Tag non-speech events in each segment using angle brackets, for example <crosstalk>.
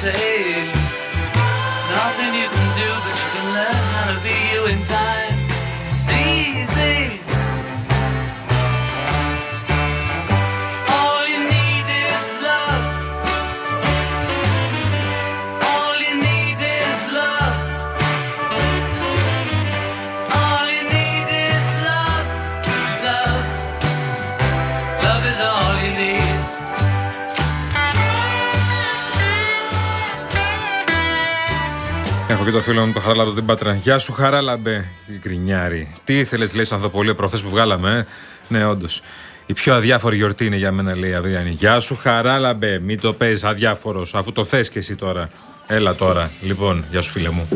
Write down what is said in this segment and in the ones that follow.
say Έχω και το φίλο μου το Χαράλαμπο απ' την Πάτρα. Γεια σου, Χαράλαμπε, γκρινιάρη. Τι ήθελες, λέει, στο ανθοπωλείο προχθές που βγάλαμε, ε; Ναι, όντως. Η πιο αδιάφορη γιορτή είναι για μένα, λέει η αυριανή. Γεια σου, Χαράλαμπε, μην το παίζει αδιάφορος, αφού το θες και εσύ τώρα. Έλα τώρα. Λοιπόν, γεια σου, φίλε μου.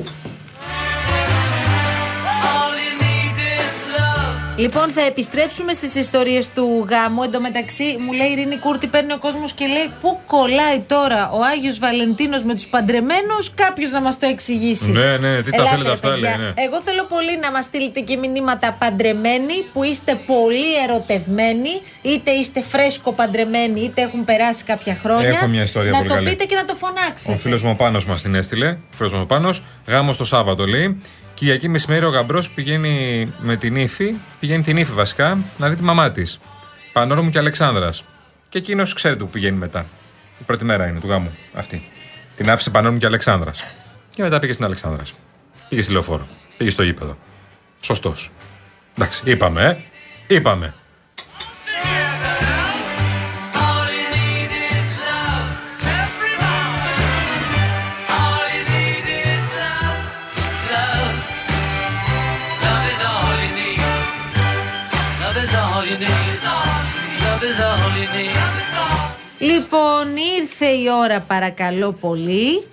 Λοιπόν, θα επιστρέψουμε στις ιστορίες του γάμου. Εν τω μεταξύ, μου λέει η Ειρήνη Κούρτη, παίρνει ο κόσμος και λέει Πού κολλάει τώρα ο Άγιος Βαλεντίνος με τους παντρεμένους, κάποιος να μας το εξηγήσει. Ναι, ναι, τι τα Ελάτε, θέλετε ρε αυτά, παιδιά. λέει, ναι. Εγώ θέλω πολύ να μας στείλετε και μηνύματα παντρεμένοι που είστε πολύ ερωτευμένοι, είτε είστε φρέσκο παντρεμένοι, είτε έχουν περάσει κάποια χρόνια. Έχω μια ιστορία να πολύ το καλή. πείτε και να το φωνάξετε. Ο φίλος μου ο Πάνος μας την έστειλε. Ο φίλος μου ο Πάνος. Γάμο το Σάββατο λέει. Κυριακή μεσημέρι ο γαμπρός πηγαίνει με την ύφη, πηγαίνει την ύφη βασικά, να δει τη μαμά της. Πανόρμου και Αλεξάνδρας. Και εκείνος ξέρετε που πηγαίνει μετά. Η πρώτη μέρα είναι του γάμου αυτή. Την άφησε Πανόρμου και Αλεξάνδρας. Και μετά πήγε στην Αλεξάνδρας. Πήγε στη λεωφόρο. Πήγε στο γήπεδο. Σωστός. Εντάξει, είπαμε, ε. Είπαμε. Λοιπόν, ήρθε η ώρα παρακαλώ πολύ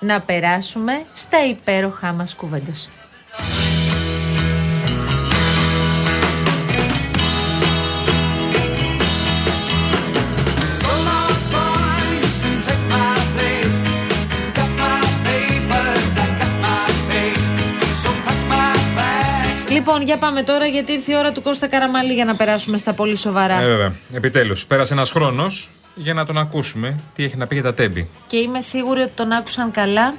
να περάσουμε στα υπέροχά μας κουβέντος. Λοιπόν, για πάμε τώρα γιατί ήρθε η ώρα του Κώστα Καραμαλή για να περάσουμε στα πολύ σοβαρά. Ε, βέβαια. Επιτέλους. Πέρασε ένας χρόνος για να τον ακούσουμε τι έχει να πει για τα τέμπη. Και είμαι σίγουρη ότι τον άκουσαν καλά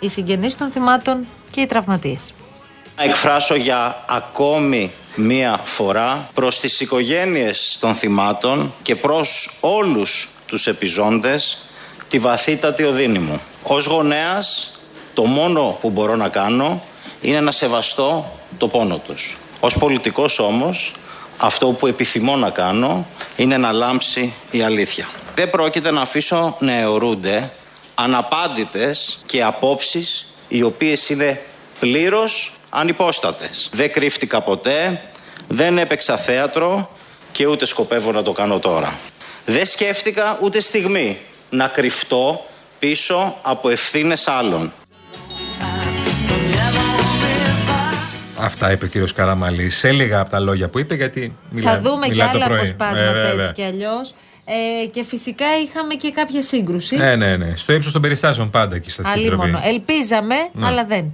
οι συγγενείς των θυμάτων και οι τραυματίες. Να εκφράσω για ακόμη μία φορά προς τις οικογένειες των θυμάτων και προς όλους τους επιζώντες τη βαθύτατη οδύνη μου. Ως γονέας το μόνο που μπορώ να κάνω είναι να σεβαστώ το πόνο τους. Ως πολιτικός όμως αυτό που επιθυμώ να κάνω είναι να λάμψει η αλήθεια. Δεν πρόκειται να αφήσω να αιωρούνται αναπάντητες και απόψεις οι οποίες είναι πλήρως ανυπόστατες. Δεν κρύφτηκα ποτέ, δεν έπαιξα θέατρο και ούτε σκοπεύω να το κάνω τώρα. Δεν σκέφτηκα ούτε στιγμή να κρυφτώ πίσω από ευθύνες άλλων. Αυτά είπε ο κύριος Καραμαλής. Σε λίγα από τα λόγια που είπε, γιατί μιλά, Θα δούμε και μιλάει το άλλα πρωί. αποσπάσματα Ε, βέβαια. έτσι κι αλλιώς. Ε, και φυσικά είχαμε και κάποια σύγκρουση. Ναι, ναι, ναι. Στο ύψος των περιστάσεων πάντα εκεί στα Αλίμονο. Επιτροπή. Ελπίζαμε, Ναι. αλλά δεν.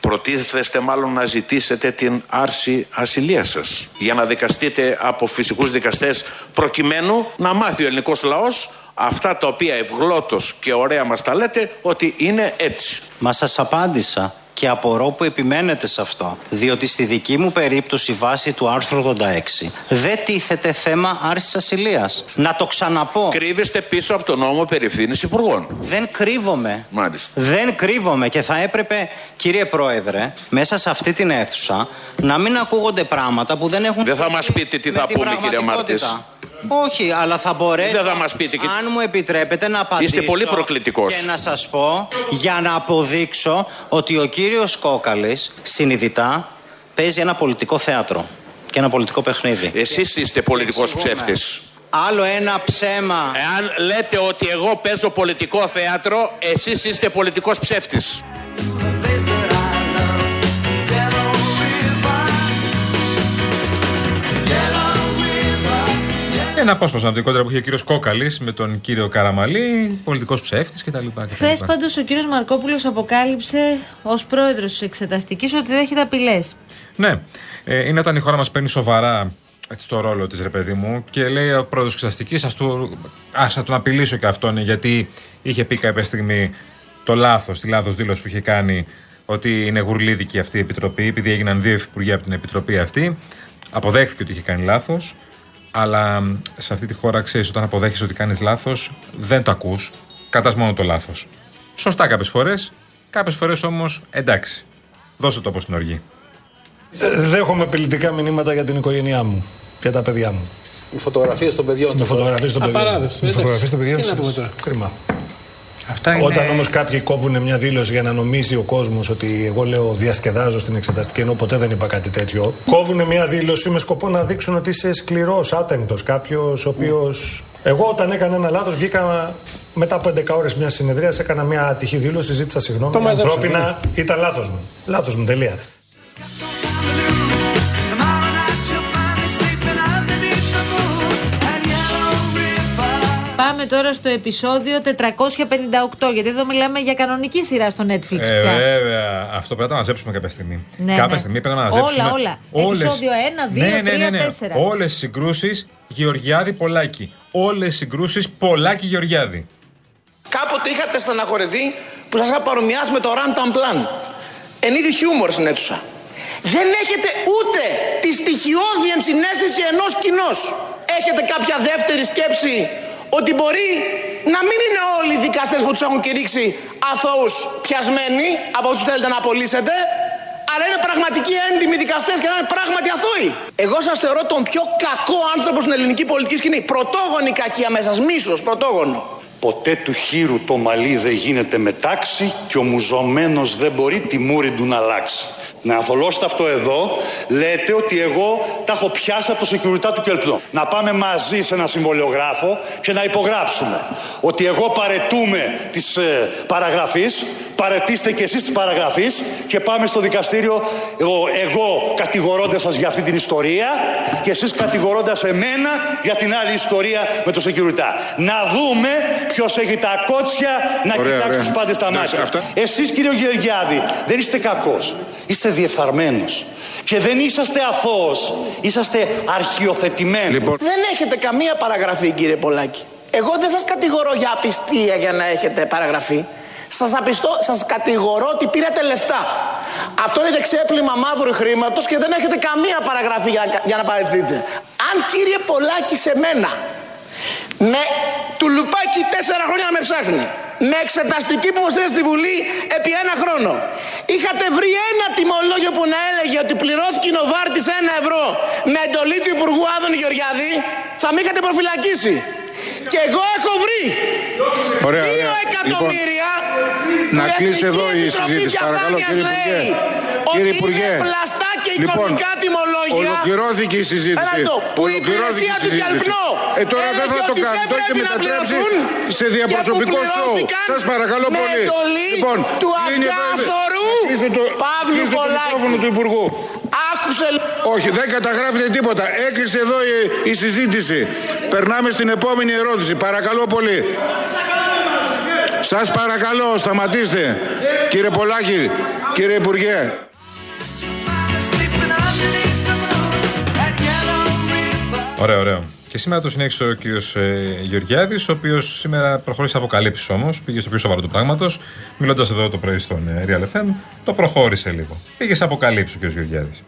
Προτίθεστε μάλλον να ζητήσετε την άρση ασυλίας σας για να δικαστείτε από φυσικούς δικαστές προκειμένου να μάθει ο ελληνικός λαός αυτά τα οποία ευγλώτως και ωραία μας τα λέτε ότι είναι έτσι. Μα σας απάντησα και απορώ που επιμένετε σε αυτό. Διότι στη δική μου περίπτωση βάσει του άρθρου 86 δεν τίθεται θέμα άρσης ασυλίας. Να το ξαναπώ. Κρύβεστε πίσω από τον νόμο περί ευθύνης υπουργών. Δεν κρύβομαι. Μάλιστα. Δεν κρύβομαι και θα έπρεπε, κύριε Πρόεδρε, μέσα σε αυτή την αίθουσα να μην ακούγονται πράγματα που δεν έχουν Δεν θα σχέση μας πείτε τι με θα την πούμε, κύριε πραγματικότητα. Μάρτης. Όχι, αλλά θα μπορέσω. Δεν θα μας πείτε και- Αν μου επιτρέπετε να απαντήσω. πολύ προκλητικός. Και να σας πω για να αποδείξω ότι ο κύριος Κόκαλης συνειδητά παίζει ένα πολιτικό θέατρο και ένα πολιτικό παιχνίδι. Εσείς είστε πολιτικός Εξηγούμε. ψεύτης. Άλλο ένα ψέμα. Εάν λέτε ότι εγώ παίζω πολιτικό θέατρο, εσείς είστε πολιτικός ψεύτης. Ένα απόσπασμα από την κόντρα που είχε ο κύριος Κόκαλης με τον κύριο Καραμαλή, πολιτικός ψεύτης κτλ. Χθες πάντως ο κύριος Μαρκόπουλος αποκάλυψε ως πρόεδρος της εξεταστικής ότι δέχεται απειλέ. Ναι, ε, είναι όταν η χώρα μας παίρνει σοβαρά έτσι, το ρόλο της, ρε παιδί μου, και λέει ο πρόεδρος εξεταστικής, ας του, ας, θα τον απειλήσω και αυτόν, γιατί είχε πει κάποια στιγμή το λάθος, τη λάθος δήλωση που είχε κάνει ότι είναι γουρλίδικη αυτή η επιτροπή, επειδή έγιναν δύο υφυπουργοί από την επιτροπή αυτή. Αποδέχθηκε ότι είχε κάνει λάθος, αλλά μ, σε αυτή τη χώρα ξέρεις, όταν αποδέχεσαι ότι κάνεις λάθος, δεν το ακούς. Κατά μόνο το λάθος. Σωστά κάποιες φορές, κάποιες φορές όμως εντάξει. Δώσε το όπως στην οργή. Ε, Δέχομαι απειλητικά μηνύματα για την οικογένειά μου. Για τα παιδιά μου. Οι φωτογραφίες των παιδιών Με του. φωτογραφίες των παιδιών. Απαράδεκτο. Με εντάξει. φωτογραφίες των παιδιών Τι να πούμε σας. τώρα. Κρίμα. Αυτά είναι... Όταν όμως κάποιοι κόβουν μια δήλωση για να νομίζει ο κόσμος ότι εγώ λέω διασκεδάζω στην εξεταστική, ενώ ποτέ δεν είπα κάτι τέτοιο. Κόβουν μια δήλωση με σκοπό να δείξουν ότι είσαι σκληρός, άτεγκτος. Κάποιος ο οποίο. Εγώ όταν έκανα ένα λάθος, βγήκα μετά από 11 ώρε μια συνεδρία, έκανα μια ατυχή δήλωση, ζήτησα συγγνώμη. Το μαζέψα, Ανθρώπινα ήταν λάθος μου. Λάθος μου, τελεία. Πάμε τώρα στο επεισόδιο 458, γιατί εδώ μιλάμε για κανονική σειρά στο Netflix Ε, πια. βέβαια. Αυτό πρέπει να τα μαζέψουμε κάποια στιγμή. Ναι, κάποια ναι. στιγμή πρέπει να μαζέψουμε. Όλα, όλα. Επεισόδιο ένα, δύο, τρία, τέσσερα. Όλες οι συγκρούσεις Γεωργιάδη Πολάκη. Όλες οι συγκρούσεις Πολάκη Γεωργιάδη. Κάποτε είχατε στεναχωρηθεί που σας είχα παρομοιάσει με το Rantan Plan. Εν είδη χιούμορ στην αίθουσα. Δεν έχετε ούτε τη στοιχειώδη ενσυναίσθηση ενός κοινός. Έχετε κάποια δεύτερη σκέψη; Ότι μπορεί να μην είναι όλοι οι δικαστές που τους έχουν κηρύξει αθώους πιασμένοι από όσους θέλετε να απολύσετε, αλλά είναι πραγματικοί έντιμοι δικαστές και να είναι πράγματι αθώοι. Εγώ σας θεωρώ τον πιο κακό άνθρωπο στην ελληνική πολιτική σκηνή. Πρωτόγονη κακία μέσα, μίσος, πρωτόγονο. Ποτέ του χείρου το μαλλί δεν γίνεται με τάξη και ο μουζωμένος δεν μπορεί τη μούρη του να αλλάξει. Να αθολώσετε αυτό εδώ, λέτε ότι εγώ τα έχω πιάσει από το security του Κελπνό. Να πάμε μαζί σε ένα συμβολιογράφο και να υπογράψουμε ότι εγώ παρετούμε της ε, παραγραφής, παρετήστε και εσείς της παραγραφής και πάμε στο δικαστήριο εγώ, εγώ κατηγορώντας σας για αυτή την ιστορία και εσείς κατηγορώντας εμένα για την άλλη ιστορία με το security. Να δούμε ποιος έχει τα κότσια να Ωραία, κοιτάξει ωραία. τους πάντες στα Εντάξει, μάτια. αυτά. Εσείς κύριο Γεωργιάδη δεν είστε κακός, είστε διεφθαρμένος και δεν είσαστε αθώος, είσαστε αρχιοθετημένος. Λοιπόν, Δεν έχετε καμία παραγραφή, κύριε Πολάκη. Εγώ δεν σας κατηγορώ για απιστία για να έχετε παραγραφή. Σας, απιστώ, σας κατηγορώ ότι πήρατε λεφτά. Αυτό είναι ξέπλυμα μαύρου χρήματος και δεν έχετε καμία παραγραφή για, να- για να παραιτηθείτε. Αν κύριε Πολάκη σε μένα, με του λουπάκι τέσσερα χρόνια να με ψάχνει, με εξεταστική που μου στέλνει στη Βουλή επί ένα χρόνο, είχατε βρει ένα τιμολόγιο που να έλεγε ότι πληρώθηκε η Νοβάρτης ένα ευρώ με εντολή του Υπουργού Άδωνη Γεωργιάδη, θα με είχατε προφυλακίσει. Και εγώ έχω βρει Ωραία, δύο ωραία. εκατομμύρια. να που η κλείσει Εθνική εδώ η Επιτροπή συζήτηση, παρακαλώ, Διαφάνειας κύριε Υπουργέ. λέει Κύριε ότι Υπουργέ. είναι πλαστά και Λοιπόν, εικονικά τιμολόγια. ολοκληρώθηκε η συζήτηση. Ένα λεπτό. Που η Ολοκληρώθηκε υπηρεσία η του συζήτηση. Κελπνό Ε, τώρα δεν θα έλεγε το ότι κάνει. δεν Το έχει πρέπει να μετατρέψει πληρωθούν σε διαπροσωπικό και που σοου. πληρώθηκαν Σας παρακαλώ με πολύ. εντολή Λοιπόν, του κλείνει εδώ- αδιάφορου κλείστε το- Παύλου κλείστε το Πολάκη. μικρόφωνο του Υπουργού. Άκουσε Όχι, δεν καταγράφεται τίποτα. Έκλεισε εδώ η, η συζήτηση. Περνάμε στην επόμενη ερώτηση. Παρακαλώ πολύ. Σας παρακαλώ, σταματήστε. Κύριε Πολάκη, κύριε Υπουργέ. Sleeping underneath the moon at Yellow River. Ωραίο, ωραίο. Και σήμερα το συνέχισε ο κύριος Γεωργιάδης, ο οποίος σήμερα προχώρησε αποκαλύψεις όμως. Πήγε στο πιο σοβαρό του πράγματος. Μιλώντας εδώ το πρωί στον ε, Real FM, το προχώρησε λίγο. Πήγε σε αποκαλύψεις ο κύριος Γεωργιάδης.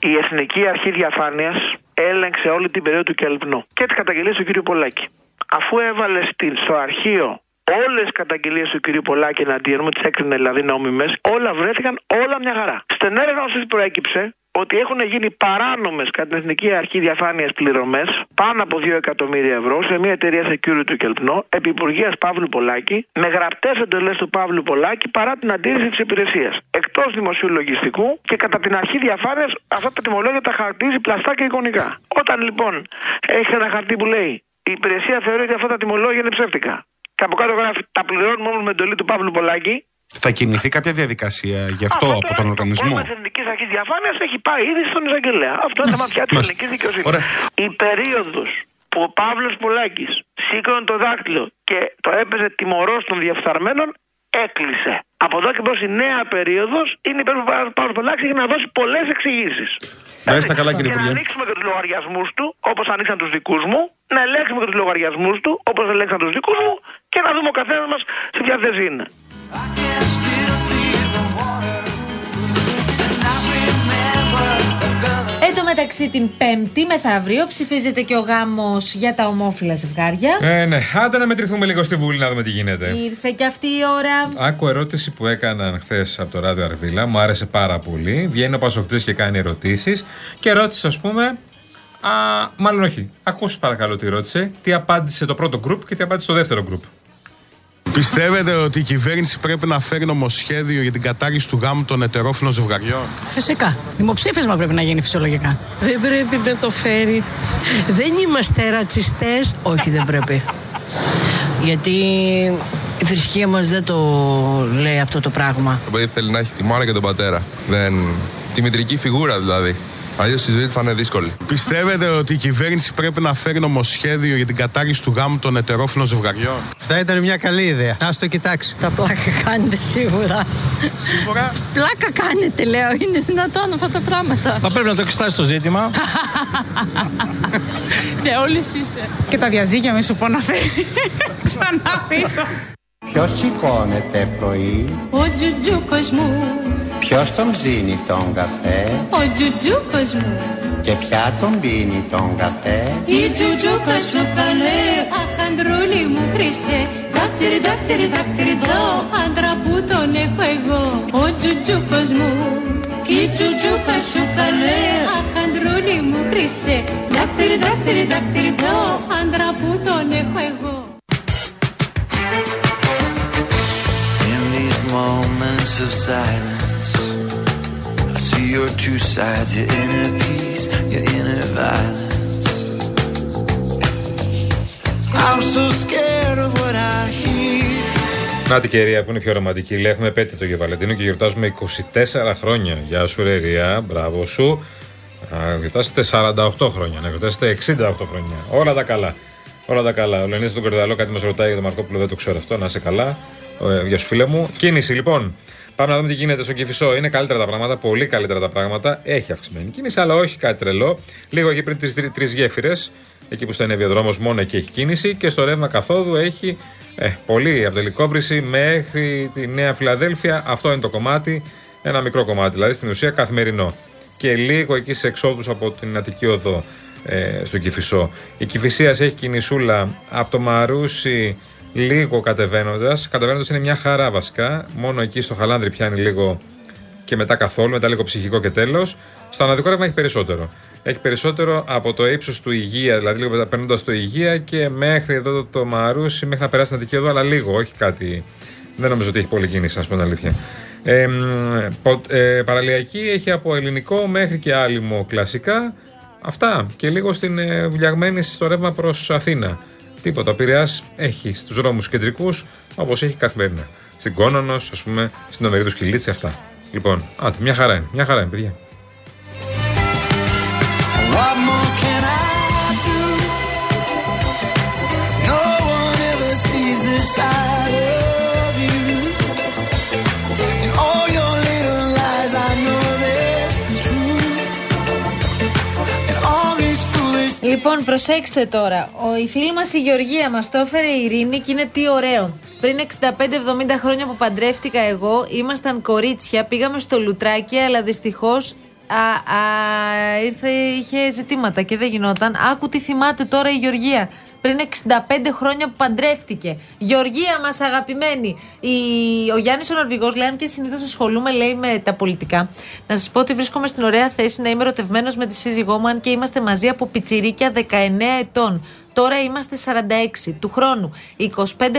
Η Εθνική Αρχή Διαφάνειας έλεγξε όλη την περίοδο του Κελπνού και τις καταγγελίες του κ. Πολάκη. Αφού έβαλε στην, στο αρχείο όλες τις καταγγελίες του κ. Πολάκη εναντίον μου, τις έκρινε δηλαδή νόμιμες, όλα βρέθηκαν όλα μια χαρά. Στην έρευνα αυτή προέκυψε ότι έχουν γίνει παράνομες κατά την Εθνική Αρχή Διαφάνειας πληρωμές πάνω από 2 εκατομμύρια ευρώ σε μια εταιρεία security του Κελπνό, επί Υπουργείας Παύλου Πολάκη, με γραπτές εντολές του Παύλου Πολάκη παρά την αντίρρηση της υπηρεσίας. Εκτός δημοσίου λογιστικού και κατά την αρχή διαφάνειας, αυτά τα τιμολόγια τα χαρτίζει πλαστά και εικονικά. Όταν λοιπόν έχεις ένα χαρτί που λέει η υπηρεσία θεωρεί ότι αυτά τα τιμολόγια είναι ψεύτικα. Και από κάτω γράφει τα πληρώνουμε όμως με εντολή του Παύλου Πολάκη. Θα κινηθεί κάποια διαδικασία γι' αυτό από τον οργανισμό; Ο Εθνική Αρχή Διαφάνειας έχει πάει ήδη στον εισαγγελέα. Αυτό είναι θέμα πια της Μάλιστα. ελληνική δικαιοσύνης. Ωραία. Η περίοδος που που ο Παύλος Πολάκης σήκωνε το δάκτυλο και το έπαιζε τιμωρός των διαφθαρμένων, έκλεισε. Από εδώ και μπρος η νέα περίοδος είναι υπέρ του Παύλου Πολάκη για να δώσει πολλές εξηγήσεις. Να είστε καλά, κύριε και να Υπουργέ. ανοίξουμε και τους λογαριασμούς του, όπως ανοίξαν τους δικούς μου, να ελέγξουμε και τους λογαριασμούς του, όπως ελέγξαν τους δικούς μου, και να δούμε ο καθένας μας σε ποια θέση είναι. Μεταξύ την Πέμπτη μεθαύριο ψηφίζεται και ο γάμος για τα ομόφυλα ζευγάρια. Ε, ναι, άντε να μετρηθούμε λίγο στη Βουλή να δούμε τι γίνεται. Ήρθε και αυτή η ώρα. Άκου ερώτηση που έκαναν χθες από το ράδιο Αρβίλα. Μου άρεσε πάρα πολύ. Βγαίνει ο Πασοκτής και κάνει ερωτήσεις. Και ρώτησε, ας πούμε. Α, μάλλον όχι. Ακούσει παρακαλώ τι ρώτησε. Τι απάντησε το πρώτο γκρουπ και τι απάντησε το δεύτερο γκρουπ. Πιστεύετε ότι η κυβέρνηση πρέπει να φέρει νομοσχέδιο για την κατάργηση του γάμου των ετερόφιλων ζευγαριών; Φυσικά. Δημοψήφισμα πρέπει να γίνει φυσιολογικά. Δεν πρέπει να το φέρει. Δεν είμαστε ρατσιστές. Όχι, δεν πρέπει. Γιατί η θρησκεία μας δεν το λέει αυτό το πράγμα. Το παιδί θέλει να έχει τη μάνα και τον πατέρα. Δεν... Τη μητρική φιγούρα δηλαδή. Αλλιώς η ζωή του θα είναι δύσκολη. Πιστεύετε ότι η κυβέρνηση πρέπει να φέρει νομοσχέδιο για την κατάργηση του γάμου των ετερόφιλων ζευγαριών; Θα ήταν μια καλή ιδέα. Α το κοιτάξει. Τα πλάκα κάνετε σίγουρα. Σίγουρα. Πλάκα κάνετε, λέω. Είναι δυνατόν αυτά τα πράγματα. Μα πρέπει να το εξετάσει το ζήτημα. <laughs> Θεόλης είσαι. Και τα διαζύγια μη σου πω να φέρει. <laughs> Ξανά πίσω. Ποιος σηκώνεται πρωί, Ο τζουτζούκος μου. Ποιος τον ψήνει τον καφέ; Ο τζουτζούκος μου. και ποια τον πίνει τον καφέ; Η τζουτζούκα σου καλέ, αχ αντρούλη μου χρυσέ Δάκτυρι, δάκτυρι, δάκτυρι δω, άντρα που τον έχω εγώ Ο τζουτζούκος μου, η τζουτζούκα σου καλέ Αχ αντρούλη μου χρυσέ Δάκτυρι, δάκτυρι, δάκτυρι δω, άντρα που τον έχω εγώ In these moments of silence, I see your two sides, your inner peace, your inner violence. I'm so scared of what I hear. Να την κυρία που είναι πιο ρομαντική. Λέει: Έχουμε επέτειο για Βαλεντίνο και γιορτάζουμε 24 χρόνια. Γεια σου, ρε Ρία, μπράβο σου. Α, γιορτάσετε 48 χρόνια, να γιορτάσετε 68 χρόνια. Όλα τα καλά. Όλα τα καλά. Ο Λεωνίδα τον Κορδαλό κάτι μας ρωτάει για τον Μαρκόπουλο, δεν το ξέρω αυτό. Να είσαι καλά. Ε, γεια σου, φίλε μου. Κίνηση, λοιπόν. Πάμε να δούμε τι γίνεται στο Κυφισό. Είναι καλύτερα τα πράγματα, πολύ καλύτερα τα πράγματα. Έχει αυξημένη κίνηση, αλλά όχι κάτι τρελό. Λίγο εκεί πριν τι τρεις γέφυρες, εκεί που στενεύει ο δρόμος, μόνο εκεί έχει κίνηση. Και στο ρεύμα καθόδου έχει ε, πολύ από τελικόβρηση μέχρι τη Νέα Φιλαδέλφια. Αυτό είναι το κομμάτι. Ένα μικρό κομμάτι, δηλαδή στην ουσία καθημερινό. Και λίγο εκεί σε εξόδους από την Αττική Οδό ε, στο Κυφισό. Η Κυφυσία έχει κινησούλα από το Μαρούσι λίγο κατεβαίνοντας. Κατεβαίνοντας είναι μια χαρά βασικά. Μόνο εκεί στο Χαλάνδρι πιάνει λίγο και μετά καθόλου, μετά λίγο ψυχικό και τέλος. Στο αναδικό ρεύμα έχει περισσότερο. Έχει περισσότερο από το ύψος του Υγεία, δηλαδή λίγο περνώντας το Υγεία και μέχρι εδώ το, το Μαρούσι, μέχρι να περάσει την Αττική Οδό, αλλά λίγο, όχι κάτι. Δεν νομίζω ότι έχει πολύ κίνηση, να σου πω την αλήθεια. Ε, μ, πο- ε, παραλιακή έχει από ελληνικό μέχρι και άλυμο κλασικά. Αυτά. Και λίγο στην ε, βουλιαγμένη στο ρεύμα προς Αθήνα. Τίποτα. Ο Πειραιάς έχει στους δρόμους κεντρικούς όπως έχει καθημερινά. Στην Κόνονο, ας πούμε, στην Ομερίδου Σκυλίτση, αυτά. Λοιπόν, άντε, μια χαρά είναι. Μια χαρά είναι, παιδιά. Λοιπόν, προσέξτε τώρα. Ο, η φίλη μας η Γεωργία μας το έφερε η Ειρήνη και είναι τι ωραίο. Πριν 65-70 χρόνια που παντρεύτηκα εγώ, ήμασταν κορίτσια, πήγαμε στο Λουτράκι, αλλά δυστυχώς ήρθε, είχε ζητήματα και δεν γινόταν. Άκου τι θυμάται τώρα η Γεωργία. Πριν 65 χρόνια που παντρεύτηκε. Γεωργία μας, αγαπημένη. Η, ο Γιάννης ο Νορβηγός λέει: Αν και συνήθως ασχολούμαι, λέει, με τα πολιτικά. Να σας πω ότι βρίσκομαι στην ωραία θέση να είμαι ερωτευμένος με τη σύζυγό μου, αν και είμαστε μαζί από πιτσιρίκια 19 ετών. Τώρα είμαστε 46 του χρόνου. 25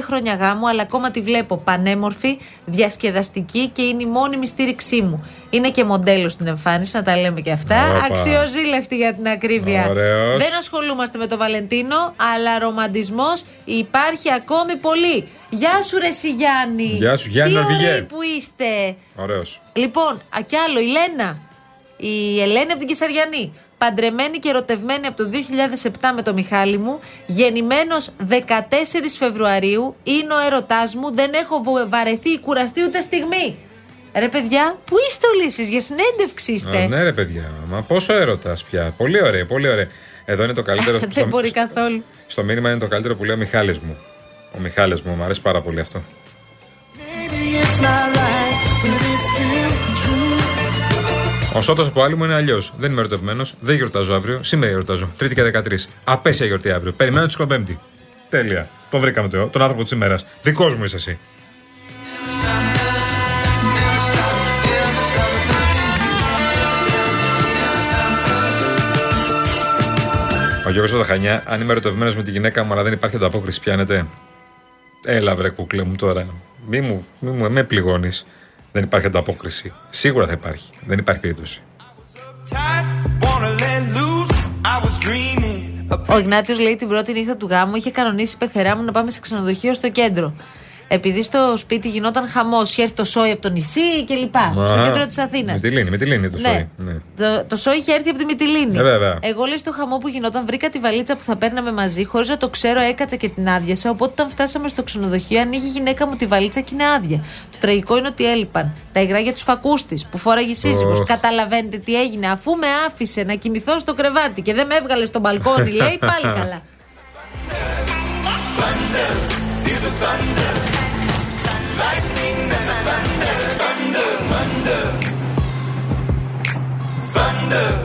χρόνια γάμου, αλλά ακόμα τη βλέπω πανέμορφη, διασκεδαστική και είναι η μόνιμη στήριξή μου. Είναι και μοντέλο στην εμφάνιση, να τα λέμε και αυτά. Όπα. Αξιοζήλευτη για την ακρίβεια. Ωραίος. Δεν ασχολούμαστε με το Βαλεντίνο, αλλά ρομαντισμός υπάρχει ακόμη πολύ. Γεια σου, Ρε συ Γιάννη. Γεια σου, Γιάννη Τι Νορβηγέ. ωραίοι που είστε. Ωραίος. Λοιπόν, α, κι άλλο, η Λένα. Η Ελένη από την Κεσαριανή. Παντρεμένη και ερωτευμένη από το 2007 με το Μιχάλη μου, γεννημένος 14 Φεβρουαρίου, είναι ο έρωτάς μου, δεν έχω βο- βαρεθεί ή κουραστεί ούτε στιγμή. Ρε παιδιά, πού είστε όλοι εσείς, για συνέντευξη είστε; Α, ναι, ρε παιδιά. Μα πόσο έρωτας πια. Πολύ ωραία, πολύ ωραία. Εδώ είναι το καλύτερο. <laughs> δεν στο, μπορεί καθόλου. στο μήνυμα είναι το καλύτερο που λέει ο Μιχάλης μου. Ο Μιχάλης μου, μου αρέσει πάρα πολύ αυτό. Ο Σότο από άλλη μου είναι αλλιώς. Δεν είμαι ερωτευμένος, δεν γιορτάζω αύριο. Σήμερα γιορτάζω. Τρίτη και 13. Απέσια γιορτή αύριο. Περιμένω τη 25η. Τέλεια. Το βρήκαμε το, τον άνθρωπο της ημέρας. Δικός μου είσαι εσύ. Ο Γιώργος Βαταχανιά, αν είμαι ερωτευμένος με τη γυναίκα μου, αλλά δεν υπάρχει ανταπόκριση, πιάνετε. Έλα, βρε κούκλε μου τώρα. Μη μου, μη μου με πληγώνεις. Δεν υπάρχει ανταπόκριση. Σίγουρα θα υπάρχει. Δεν υπάρχει περίπτωση. Ο Ιγνάτιος λέει την πρώτη νύχτα του γάμου είχε κανονίσει η πεθερά μου να πάμε σε ξενοδοχείο στο κέντρο. Επειδή στο σπίτι γινόταν χαμός, είχε έρθει το σόι από το νησί κλπ. Στο Α, κέντρο της Αθήνας. Με τη λύνη, με τη λύνη το Ναι. σόι. Ναι. Το, το σόι είχε έρθει από τη Μυτιλίνη. Ε, βέβαια. Εγώ λέει στο χαμό που γινόταν, βρήκα τη βαλίτσα που θα παίρναμε μαζί, χωρίς να το ξέρω, έκατσα και την άδειασα. Οπότε όταν φτάσαμε στο ξενοδοχείο, ανοίγει η γυναίκα μου τη βαλίτσα και είναι άδεια. Το τραγικό είναι ότι έλειπαν τα υγρά για τους φακούς της που φόραγε η σύζυγος. Ωχ. Καταλαβαίνετε τι έγινε. Αφού με άφησε να κοιμηθώ στο κρεβάτι και δεν με έβγαλε στο μπαλκόνι, λέει πάλι καλά.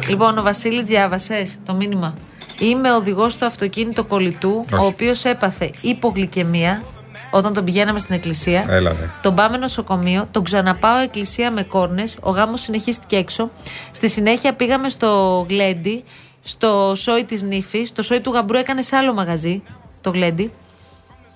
Λοιπόν, ο Βασίλης διάβασε το μήνυμα. Είμαι οδηγός στο αυτοκίνητο κολλητού, ο Όχι. οποίος έπαθε υπογλυκαιμία όταν τον πηγαίναμε στην εκκλησία. Έλα, ρε. Τον πάμε νοσοκομείο, τον ξαναπάω εκκλησία με κόρνες. Ο γάμος συνεχίστηκε έξω. Στη συνέχεια πήγαμε στο γλέντι, στο σόι της νύφης. Το σόι του γαμπρού έκανε σε άλλο μαγαζί, το γλέντι.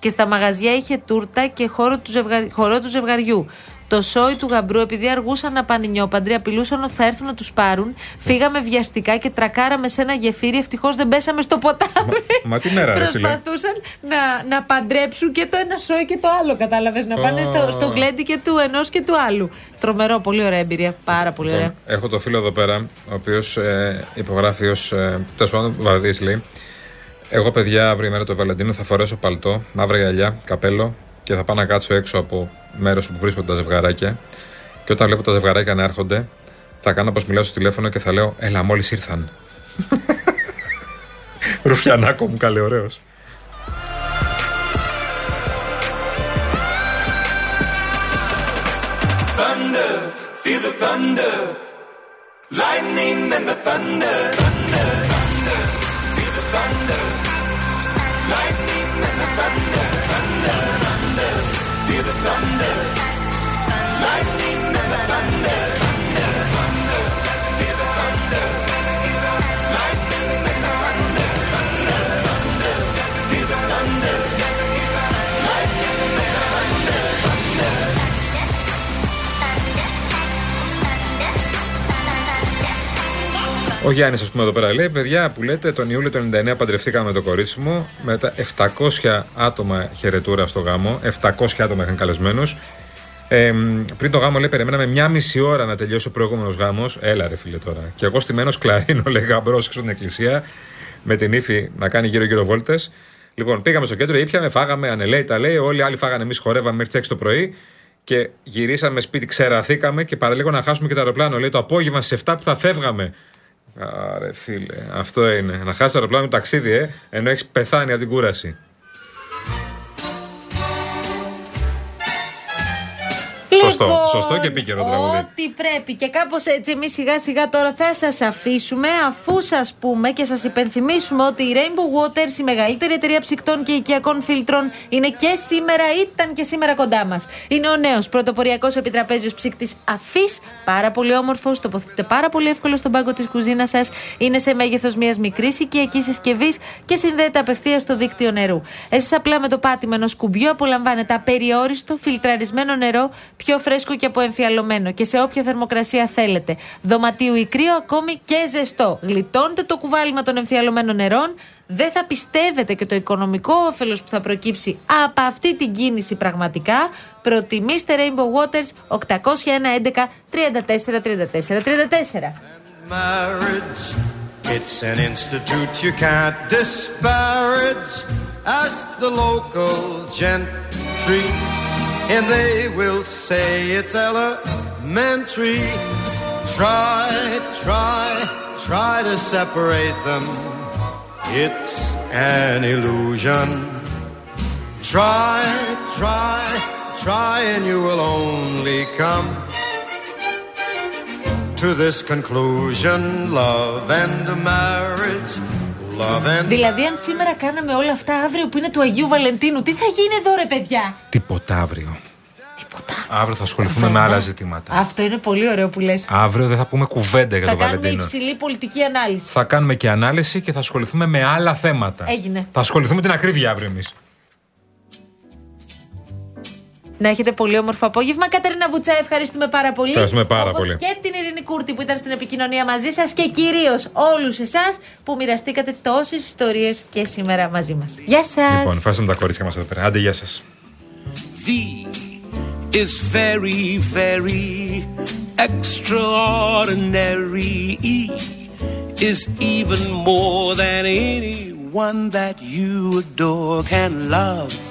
Και στα μαγαζιά είχε τούρτα και χώρο του, ζευγα... χορό του ζευγαριού. Το σόι του γαμπρού, επειδή αργούσαν να πάνε οι νιόπαντροι, απειλούσαν ότι θα έρθουν να τους πάρουν. Φύγαμε βιαστικά και τρακάραμε σε ένα γεφύρι. Ευτυχώς δεν μπέσαμε στο ποτάμι. Μα τι μέρα, ρε φίλε; Προσπαθούσαν να, να παντρέψουν και το ένα σόι και το άλλο, κατάλαβες. Να πάνε στο, Ω. στο γλέντι και του ενός και του άλλου. Τρομερό, πολύ ωραία εμπειρία. Πάρα πολύ ωραία. Λοιπόν, έχω το φίλο εδώ πέρα, ο οποίος ε, υπογράφει ως. Ε, Τέλος πάντων, βαρδί λέει. Εγώ, παιδιά, αύριο η μέρα του Βαλεντίνου θα φορέσω παλτό, μαύρα γυαλιά, καπέλο και θα πάω να κάτσω έξω από μέρος που βρίσκονται τα ζευγαράκια. Και όταν βλέπω τα ζευγαράκια να έρχονται, θα κάνω πω μιλάω στο τηλέφωνο και θα λέω Έλα, μόλις ήρθαν. <laughs> Ρουφιανάκο μου, καλέ, ωραίος. Thunder, feel the thunder. Lightning and the thunder. Thunder, thunder, thunder. Ο Γιάννης, ας πούμε, εδώ πέρα λέει: Παιδιά που λέτε, τον Ιούλιο του 99 παντρευτήκαμε με το κορίτσι μου. Μετά 700 άτομα χαιρετούρα στο γάμο. 700 άτομα είχαν καλεσμένους. Ε, μ, πριν το γάμο, λέει, περιμέναμε μια μισή ώρα να τελειώσει ο προηγούμενος γάμος. Έλα, ρε φίλε τώρα. Και εγώ στημένο κλαρίνο, λέει, γαμπρός έξω στην εκκλησία, με την ύφη να κάνει γύρω-γύρω βόλτες. Λοιπόν, πήγαμε στο κέντρο, ήπιαμε, φάγαμε, ανελέητα λέει. Όλοι οι άλλοι φάγανε, εμείς χορεύαμε μέχρι τις 6 το πρωί. Και γυρίσαμε σπίτι, ξεραθήκαμε και παραλίγο να χάσουμε και το αεροπλάνο. Λέει το απόγευμα στι 7 που θα φεύγαμε. Άρε φίλε, αυτό είναι. Να χάσει το αεροπλάνο το ταξίδι, ε, ενώ έχεις πεθάνει από την κούραση. Σωστό, Λοιπόν, σωστό και επίκαιρο τραγούδι. Ό,τι πρέπει. Και κάπως έτσι, εμείς σιγά σιγά τώρα θα σας αφήσουμε, αφού σας πούμε και σας υπενθυμίσουμε ότι η Rainbow Waters, η μεγαλύτερη εταιρεία ψυκτών και οικιακών φίλτρων, είναι και σήμερα, ήταν και σήμερα κοντά μας. Είναι ο νέος πρωτοποριακός επιτραπέζιος ψύκτης αφής, πάρα πολύ όμορφος, τοποθετείται πάρα πολύ εύκολο στον πάγκο της κουζίνας σας. Είναι σε μέγεθος μιας μικρής οικιακής συσκευής και συνδέεται απευθείας στο δίκτυο νερού. Εσείς απλά με το πάτημα ενός κουμπιού απολαμβάνετε απεριόριστο φιλτραρισμένο νερό, πιο φρέσκο και αποεμφιαλωμένο και σε όποια θερμοκρασία θέλετε. Δωματίου ή κρύο, ακόμη και ζεστό. Γλιτώνετε το κουβάλιμα των εμφιαλωμένων νερών. Δεν θα πιστεύετε και το οικονομικό όφελος που θα προκύψει από αυτή την κίνηση πραγματικά. Προτιμήστε Rainbow Waters 801 11 34 34 34. marriage It's an institute you can't disparage. Ask the local gentry, and they will say it's elementary. Try, try, try to separate them. It's an illusion. Try, try, try, and you will only come to this conclusion love and marriage. Love and Δηλαδή, αν σήμερα κάναμε όλα αυτά αύριο που είναι του Αγίου Βαλεντίνου, τι θα γίνει εδώ, ρε παιδιά; Τίποτα αύριο. Τίποτα. Αύριο θα ασχοληθούμε με άλλα ζητήματα. Αυτό είναι πολύ ωραίο που λες. Αύριο δεν θα πούμε κουβέντα για Θα τον κάνουμε Βαλεντίνο. υψηλή πολιτική ανάλυση. Θα κάνουμε και ανάλυση και θα ασχοληθούμε με άλλα θέματα. Έγινε. Θα ασχοληθούμε με την ακρίβεια αύριο εμείς. Να έχετε πολύ όμορφο απόγευμα. Κατερίνα Βουτσά, ευχαριστούμε πάρα πολύ. Ευχαριστούμε πάρα Όπως πολύ. Και την Ειρήνη Κούρτη που ήταν στην επικοινωνία μαζί σας και κυρίως όλους εσάς που μοιραστήκατε τόσες ιστορίες και σήμερα μαζί μας. Γεια σας. Λοιπόν, ευχαριστούμε τα κορίτσια μας εδώ πέρα. Άντε, γεια σας. V is very, very extraordinary. E is even more than anyone that you adore can love.